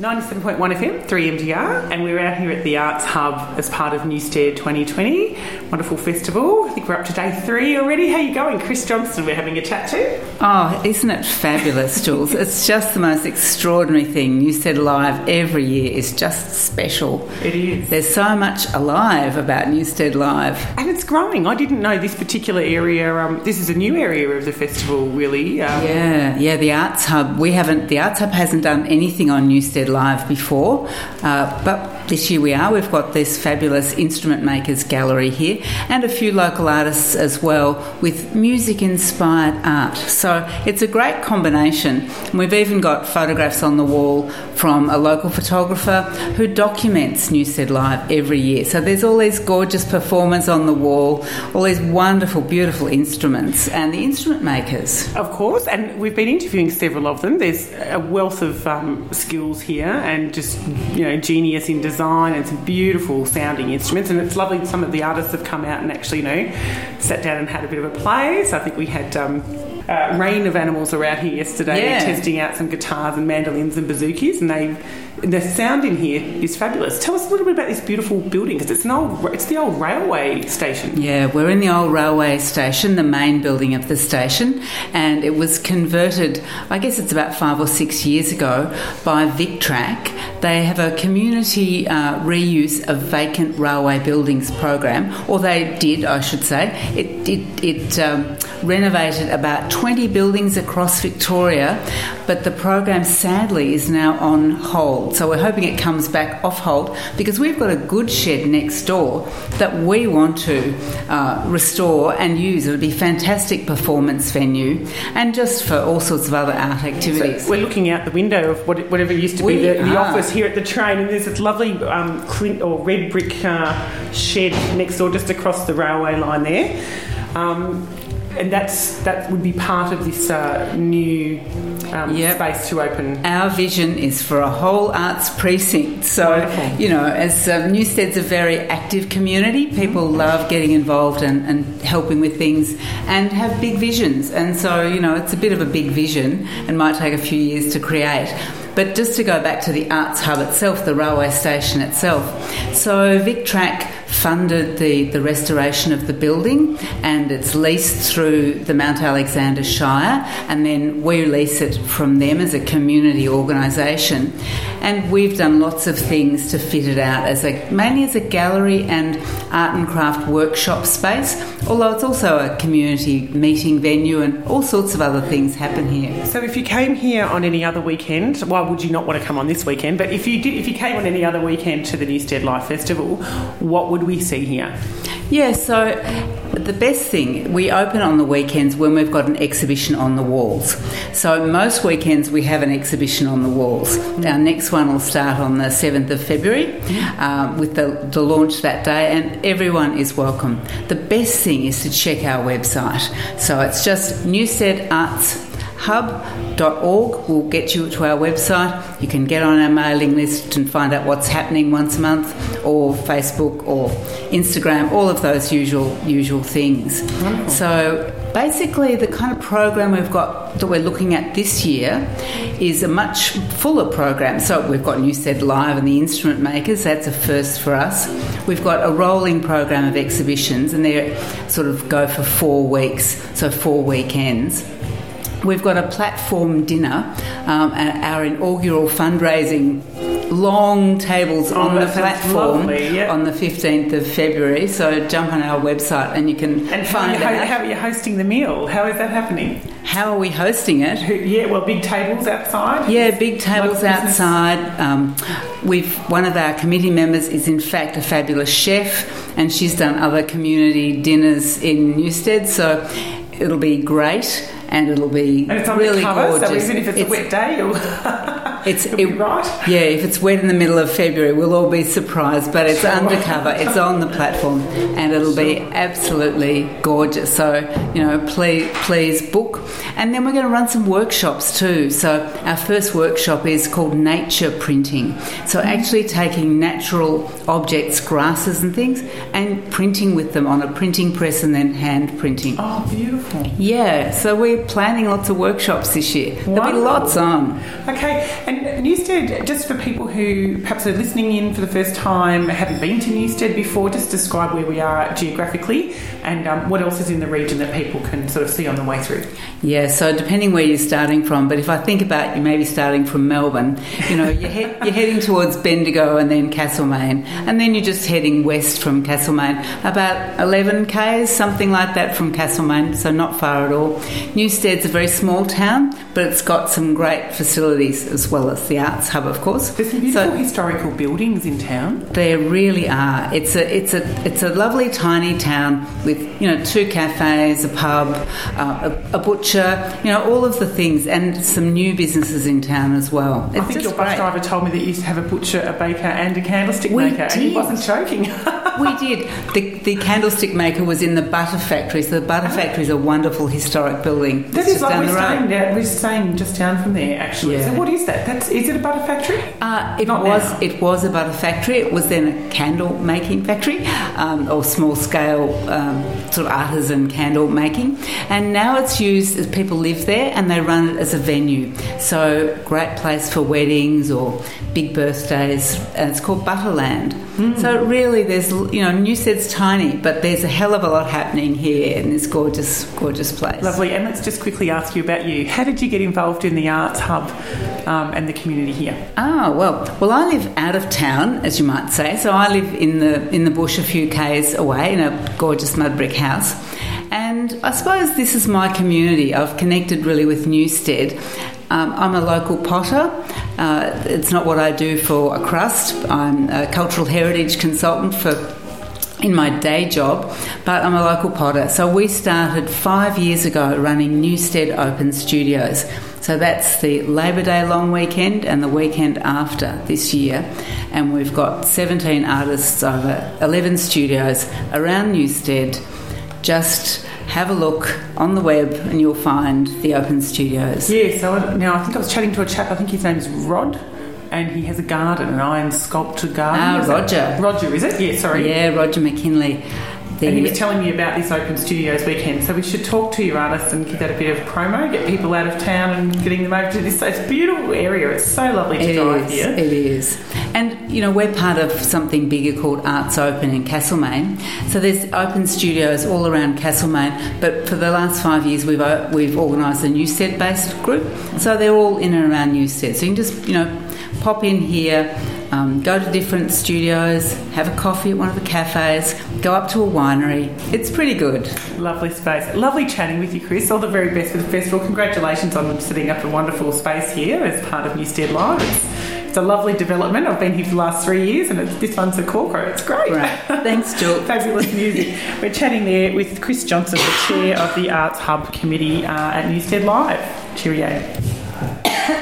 97.1 FM, 3MDR, and we're out here at the Arts Hub as part of Newstead 2020. Wonderful festival. I think we're up to day three already. How are you going? Chris Johnston, we're having a chat to. Oh, isn't it fabulous, Jules? it's just the most extraordinary thing. Newstead Live every year is just special. It is. There's so much alive about Newstead Live. And it's growing. I didn't know this particular area, um, this is a new area of the festival, really. Um, yeah, yeah, the Arts Hub. We haven't, the Arts Hub hasn't done anything on Newstead Live before, uh, but this year we are. We've got this fabulous instrument makers gallery here and a few local artists as well with music inspired art. So it's a great combination. We've even got photographs on the wall from a local photographer who documents Newstead Live every year. So there's all these gorgeous performers on the wall, all these wonderful, beautiful instruments, and the instrument makers. Of course, and we've been interviewing several of them. There's a wealth of um, skills here and just, you know, genius in design and some beautiful sounding instruments. And it's lovely some of the artists have come out and actually, you know, sat down and had a bit of a play. So I think we had. Um, uh, rain of animals were out here yesterday yeah. testing out some guitars and mandolins and bouzoukis, and they the sound in here is fabulous. Tell us a little bit about this beautiful building because it's an old it's the old railway station. Yeah, we're in the old railway station, the main building of the station, and it was converted. I guess it's about five or six years ago by VicTrack. They have a community uh, reuse of vacant railway buildings program, or they did, I should say. It it, it um, renovated about 20 buildings across Victoria, but the program sadly is now on hold. So we're hoping it comes back off hold because we've got a good shed next door that we want to uh, restore and use. It would be a fantastic performance venue and just for all sorts of other art activities. So we're looking out the window of whatever used to be the, the office here at the train, and there's this lovely um, clint or red brick uh, shed next door, just across the railway line there. Um, and that's that would be part of this uh, new um, Yep. space to open. Our vision is for a whole arts precinct. So, Wonderful. you know, as um, Newstead's a very active community, people love getting involved and, and helping with things and have big visions. And so, you know, it's a bit of a big vision and might take a few years to create. But just to go back to the Arts Hub itself, the railway station itself. So, VicTrack funded the, the restoration of the building and it's leased through the Mount Alexander Shire and then we lease it from them as a community organisation. And we've done lots of things to fit it out as a mainly as a gallery and art and craft workshop space, although it's also a community meeting venue and all sorts of other things happen here. So, if you came here on any other weekend, why would you not want to come on this weekend? But if you did, if you came on any other weekend to the Newstead Live Festival, what would we see here? Yeah, so the best thing, we open on the weekends when we've got an exhibition on the walls. So most weekends we have an exhibition on the walls. Our next one will start on the 7th of February um, with the, the launch that day, and everyone is welcome. The best thing is to check our website. So it's just Newstead Arts hub.org will get you to our website. You can get on our mailing list and find out what's happening once a month, or Facebook or Instagram, all of those usual usual things. So basically, the kind of program we've got that we're looking at this year is a much fuller program. So we've got Newstead Live and the Instrument Makers. That's a first for us. We've got a rolling program of exhibitions, and they sort of go for four weeks, so four weekends. We've got a platform dinner, um, our inaugural fundraising long tables Oh, on the platform lovely, yeah. on the 15th of February. So jump on our website and you can And find how, out. how are you hosting the meal? How is that happening? How are we hosting it? Who- Yeah, well, big tables outside. Yeah, big tables outside. Um, we've one of our committee members is in fact a fabulous chef, and she's done other community dinners in Newstead. So it'll be great, and it'll be And it's on really the cover, so even if it's, a wet day, you'll, It's be it- right. Yeah, if it's wet in the middle of February, we'll all be surprised, but it's undercover, it's on the platform, and it'll be absolutely gorgeous. So, you know, please, please book. And then we're going to run some workshops too. So, our first workshop is called Nature Printing. So, mm-hmm. actually taking natural objects, grasses and things, and printing with them on a printing press and then hand printing. Oh, beautiful. Yeah, so we're planning lots of workshops this year. There'll be lots on. Okay, And Newstead, just for people who perhaps are listening in for the first time, haven't been to Newstead before, just describe where we are geographically and um, what else is in the region that people can sort of see on the way through. Yeah, so depending where you're starting from, but if I think about you maybe starting from Melbourne, you know, you're, he- you're heading towards Bendigo and then Castlemaine, and then you're just heading west from Castlemaine, about 11 k's, something like that from Castlemaine, so not far at all. Newstead's a very small town, but it's got some great facilities as well as the arts hub, of course. There's some beautiful historical buildings in town. There really are. It's a it's a it's a lovely tiny town with you know two cafes, a pub, uh, a, a butcher, you know all of the things, and some new businesses in town as well. It's I think your bus great. driver told me that you used to have a butcher, a baker, and a candlestick We maker, and he wasn't joking. we did. The, the candlestick maker was in the butter factory. So the butter factory is a wonderful historic building. That It's is like down we're the road. staying, down, we're staying just down from there, actually. Yeah. So what is that? That's is it a butter factory? Uh, it Not was now. it was a butter factory. It was then a candle making factory, um, or small scale um, sort of artisan candle making. And now it's used as people live there and they run it as a venue. So great place for weddings or big birthdays. And it's called Butterland. Hmm. So really, there's you know Newstead's tiny, but there's a hell of a lot happening here in this gorgeous gorgeous place. Lovely. And let's just quickly ask you about you. How did you get involved in the arts hub um, and the community here? Ah, well, well, I live out of town, as you might say. So I live in the in the bush, a few k's away, in a gorgeous mud brick house. And I suppose this is my community. I've connected really with Newstead. Um, I'm a local potter. Uh, it's not what I do for a crust. I'm a cultural heritage consultant for in my day job, but I'm a local potter. So we started five years ago running Newstead Open Studios. So that's the Labor Day long weekend and the weekend after this year. And we've got 17 artists over 11 studios around Newstead. Just have a look on the web and you'll find the Open Studios. Yeah, so now I think I was chatting to a chap, I think his name is Rod, and he has a garden, an iron sculpted garden. Ah, Is it- Roger. Roger, is it? Yeah, sorry. Yeah, Roger McKinley. The, And he was telling me about this Open Studios weekend, so we should talk to your artists and give that a bit of promo, get people out of town and getting them over to this. It's a beautiful area. It's so lovely to It drive is, here. It is. And, you know, we're part of something bigger called Arts Open in Castlemaine. So there's open studios all around Castlemaine, but for the last five years we've, we've organised a Newstead based group. So they're all in and around Newstead. So you can just, you know, pop in here, um, go to different studios, have a coffee at one of the cafes, go up to a winery. It's pretty good. Lovely space. Lovely chatting with you, Chris. All the very best for the festival. Congratulations on setting up a wonderful space here as part of Newstead Live. It's, a lovely development. I've been here for the last three years and this one's a corker. It's great. Right. Thanks, Jill. Fabulous music. We're chatting there with Chris Johnston, the chair of the Arts Hub Committee uh, at Newstead Live. Cheerio.